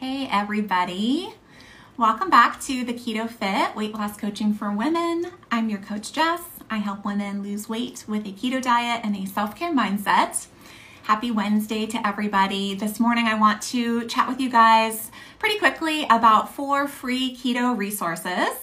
Hey, everybody. Welcome back to the Keto Fit Weight Loss Coaching for Women. I'm your coach, Jess. I help women lose weight with a keto diet and a self care mindset. Happy Wednesday to everybody. This morning, I want to chat with you guys pretty quickly about four free keto resources.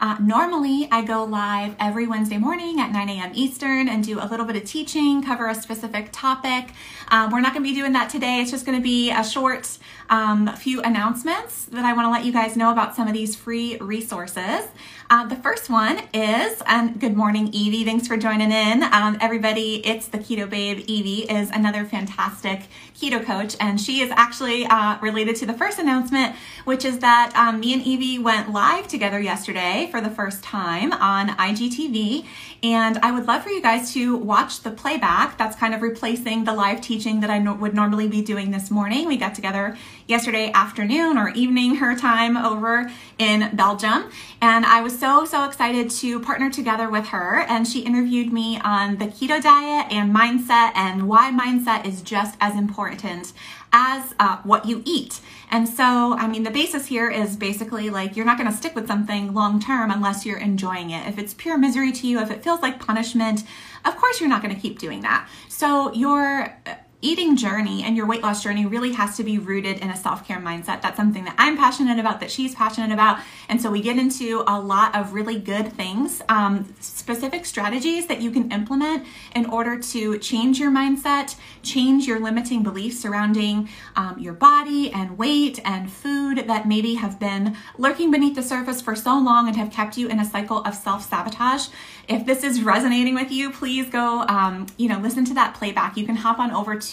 Uh, normally, I go live every Wednesday morning at 9 a.m. Eastern and do a little bit of teaching, cover a specific topic. Um, we're not going to be doing that today. It's just going to be a short um, few announcements that I want to let you guys know about some of these free resources. Uh, the first one is, and good morning, Evie. Thanks for joining in. Um, everybody, it's the Keto Babe. Evie is another fantastic keto coach, and she is actually uh, related to the first announcement, which is that um, me and Evie went live together yesterday for the first time on IGTV. And I would love for you guys to watch the playback. That's kind of replacing the live teaching that I no- would normally be doing this morning. We got together yesterday afternoon or evening, her time over in Belgium. And I was so, so excited to partner together with her. And she interviewed me on the keto diet and mindset and why mindset is just as important as uh, what you eat. And so, I mean, the basis here is basically like you're not going to stick with something long term unless you're enjoying it. If it's pure misery to you, if it feels like punishment, of course you're not going to keep doing that. So, your eating journey and your weight loss journey really has to be rooted in a self-care mindset. That's something that I'm passionate about, that she's passionate about. And so we get into a lot of really good things, um, specific strategies that you can implement in order to change your mindset, change your limiting beliefs surrounding um, your body and weight and food that maybe have been lurking beneath the surface for so long and have kept you in a cycle of self-sabotage. If this is resonating with you, please go, um, you know, listen to that playback. You can hop on over to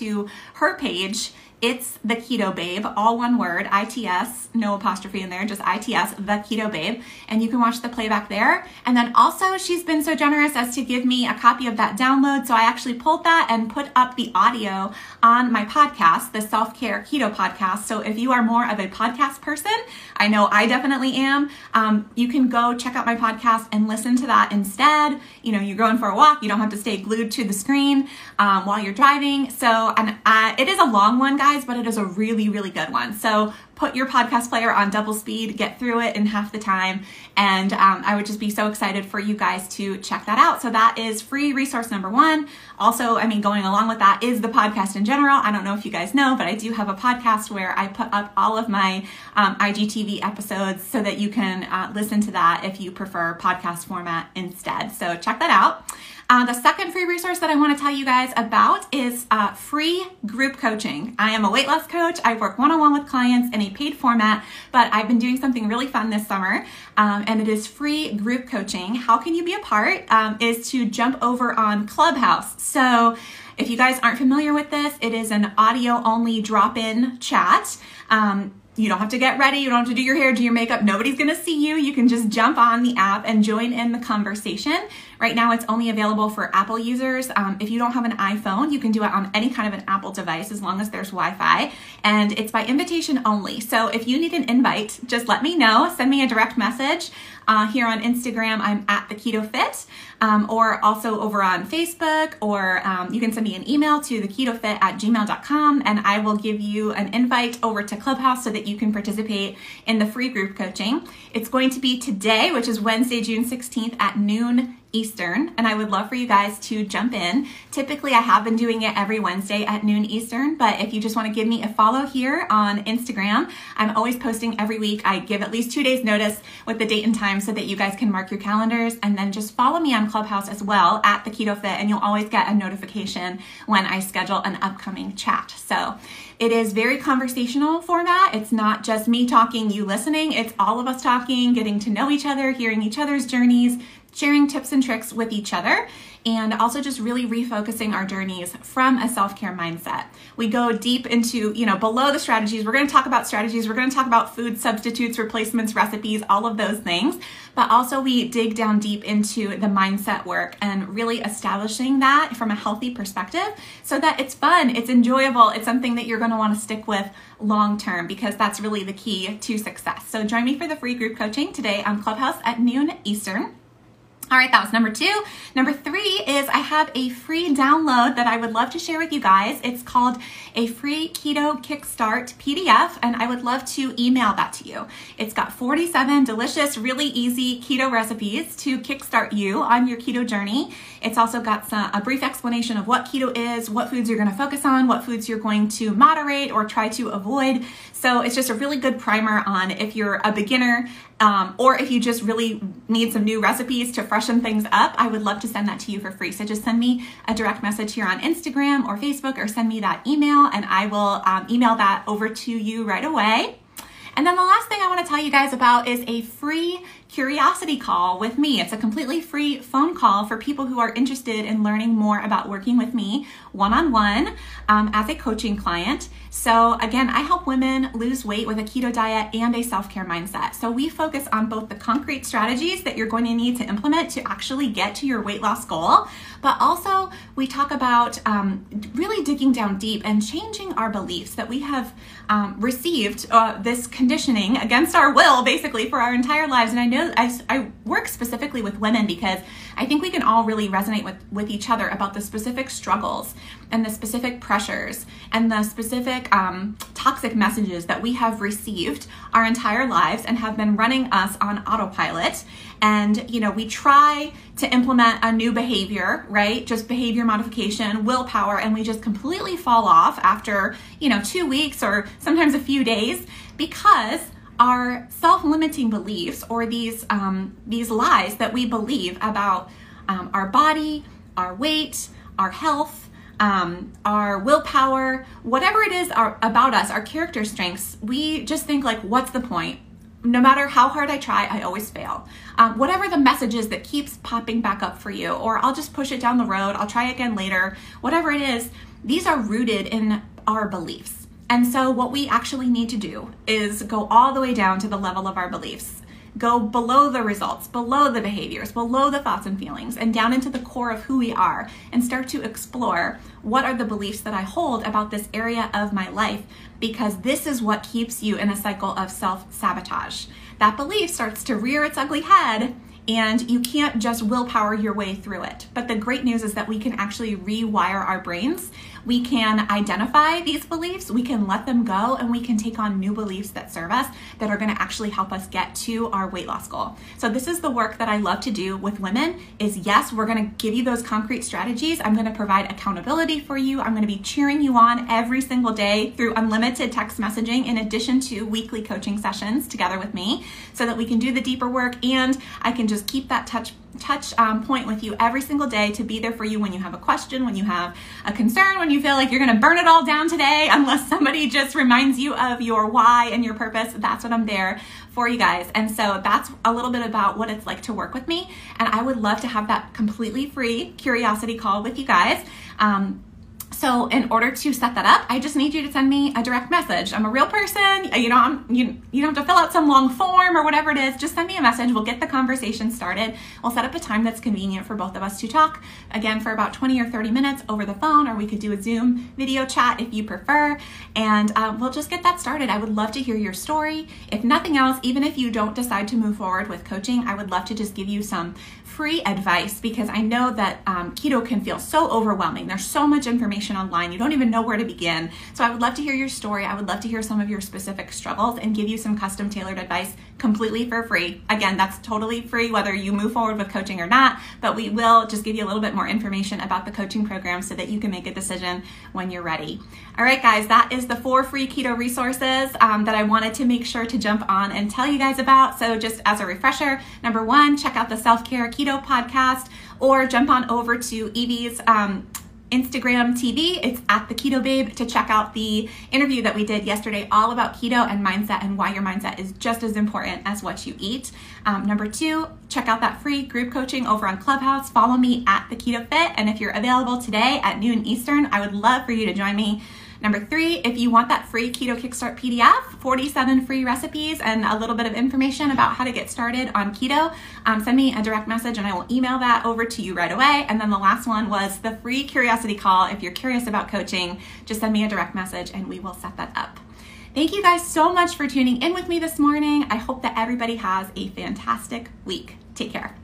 her page it's the Keto Babe, all one word, ITS, no apostrophe in there, just ITS, the Keto Babe. And you can watch the playback there. And then also, she's been so generous as to give me a copy of that download. So I actually pulled that and put up the audio on my podcast, the Self Care Keto Podcast. So if you are more of a podcast person, I know I definitely am, um, you can go check out my podcast and listen to that instead. You know, you're going for a walk, you don't have to stay glued to the screen um, while you're driving. So, and uh, it is a long one, guys, but it is a really, really good one. So put your podcast player on double speed, get through it in half the time. And um, I would just be so excited for you guys to check that out. So that is free resource number one. Also, I mean, going along with that is the podcast in general. I don't know if you guys know, but I do have a podcast where I put up all of my um, IGTV episodes so that you can uh, listen to that if you prefer podcast format instead. So check that out. Uh, the second free resource that I want to tell you guys about is uh, free group coaching. I am a weight loss coach. I work one on one with clients in a paid format, but I've been doing something really fun this summer, um, and it is free group coaching. How can you be a part? Um, is to jump over on Clubhouse. So, if you guys aren't familiar with this, it is an audio only drop in chat. Um, you don't have to get ready. You don't have to do your hair, do your makeup. Nobody's going to see you. You can just jump on the app and join in the conversation. Right now, it's only available for Apple users. Um, if you don't have an iPhone, you can do it on any kind of an Apple device as long as there's Wi Fi. And it's by invitation only. So if you need an invite, just let me know. Send me a direct message. Uh, here on Instagram, I'm at the Keto Fit, um, or also over on Facebook, or um, you can send me an email to theketofit at gmail.com, and I will give you an invite over to Clubhouse so that you can participate in the free group coaching. It's going to be today, which is Wednesday, June 16th at noon Eastern, and I would love for you guys to jump in. Typically, I have been doing it every Wednesday at noon Eastern, but if you just want to give me a follow here on Instagram, I'm always posting every week. I give at least two days notice with the date and time so that you guys can mark your calendars, and then just follow me on Clubhouse as well at the Keto Fit, and you'll always get a notification when I schedule an upcoming chat. So it is very conversational format. It's not just me talking, you listening. It's all of us talking, getting to know each other, hearing each other's journeys, sharing tips and tricks with each other, and also just really refocusing our journeys from a self-care mindset. We go deep into, you know, below the strategies. We're going to talk about strategies. We're going to talk about food substitutes, replacements, recipes, all of those things. But also we dig down deep into the mindset work and really establishing that from a healthy perspective so that it's fun, it's enjoyable, it's something that you're going to want to stick with long term because that's really the key to success. So join me for the free group coaching today on Clubhouse at noon Eastern. All right, that was number two. Number three is I have a free download that I would love to share with you guys. It's called a free keto kickstart PDF, and I would love to email that to you. It's got 47 delicious, really easy keto recipes to kickstart you on your keto journey. It's also got some, a brief explanation of what keto is, what foods you're going to focus on, what foods you're going to moderate or try to avoid. So it's just a really good primer on if you're a beginner um, or if you just really need some new recipes to freshen things up, I would love to send that to you for free. So just send me a direct message here on Instagram or Facebook or send me that email and I will um, email that over to you right away. And then the last thing I want to tell you guys about is a free curiosity call with me. It's a completely free phone call for people who are interested in learning more about working with me one on one as a coaching client. So, again, I help women lose weight with a keto diet and a self care mindset. So, we focus on both the concrete strategies that you're going to need to implement to actually get to your weight loss goal, but also we talk about um, really digging down deep and changing our beliefs that we have um, received uh, this conditioning against our will, basically, for our entire lives. And I know I, I work specifically with women because I think we can all really resonate with, with each other about the specific struggles and the specific pressures and the specific um, toxic messages that we have received our entire lives and have been running us on autopilot. And, you know, we try to implement a new behavior, right? Just behavior modification, willpower, and we just completely fall off after, you know, two weeks or sometimes a few days because our self-limiting beliefs or these um, these lies that we believe about um, our body, our weight, our health, um, our willpower, whatever it is our, about us, our character strengths, we just think like, what's the point? No matter how hard I try, I always fail. Um, whatever the message is that keeps popping back up for you, or I'll just push it down the road, I'll try again later, whatever it is, these are rooted in our beliefs. And so, what we actually need to do is go all the way down to the level of our beliefs, go below the results, below the behaviors, below the thoughts and feelings, and down into the core of who we are, and start to explore what are the beliefs that I hold about this area of my life, because this is what keeps you in a cycle of self sabotage. That belief starts to rear its ugly head and you can't just willpower your way through it. But the great news is that we can actually rewire our brains we can identify these beliefs, we can let them go, and we can take on new beliefs that serve us that are going to actually help us get to our weight loss goal. So this is the work that I love to do with women is yes, we're going to give you those concrete strategies. I'm going to provide accountability for you. I'm going to be cheering you on every single day through unlimited text messaging in addition to weekly coaching sessions together with me so that we can do the deeper work and I can just keep that touch touch um, point with you every single day to be there for you when you have a question, when you have a concern, when you feel like you're going to burn it all down today, unless somebody just reminds you of your why and your purpose. That's what I'm there for you guys. And so that's a little bit about what it's like to work with me. And I would love to have that completely free curiosity call with you guys. Um, so in order to set that up, I just need you to send me a direct message. I'm a real person. You know, I'm, you, you don't have to fill out some long form or whatever it is. Just send me a message. We'll get the conversation started. We'll set up a time that's convenient for both of us to talk, again, for about 20 or 30 minutes over the phone, or we could do a Zoom video chat if you prefer. And uh, we'll just get that started. I would love to hear your story. If nothing else, even if you don't decide to move forward with coaching, I would love to just give you some free advice because I know that um, keto can feel so overwhelming. There's so much information online, you don't even know where to begin. So I would love to hear your story. I would love to hear some of your specific struggles and give you some custom tailored advice completely for free. Again, that's totally free whether you move forward with coaching or not, but we will just give you a little bit more information about the coaching program so that you can make a decision when you're ready. All right, guys, that is the four free keto resources um, that I wanted to make sure to jump on and tell you guys about. So, just as a refresher, number one, check out the Self Care Keto podcast or jump on over to Evie's um, Instagram TV. It's at the Keto Babe to check out the interview that we did yesterday, all about keto and mindset and why your mindset is just as important as what you eat. Um, number two, check out that free group coaching over on Clubhouse. Follow me at the Keto Fit, and if you're available today at noon Eastern, I would love for you to join me Number three, if you want that free Keto Kickstart PDF, 47 free recipes and a little bit of information about how to get started on keto, um, send me a direct message and I will email that over to you right away. And then the last one was the free curiosity call. If you're curious about coaching, just send me a direct message and we will set that up. Thank you guys so much for tuning in with me this morning. I hope that everybody has a fantastic week. Take care.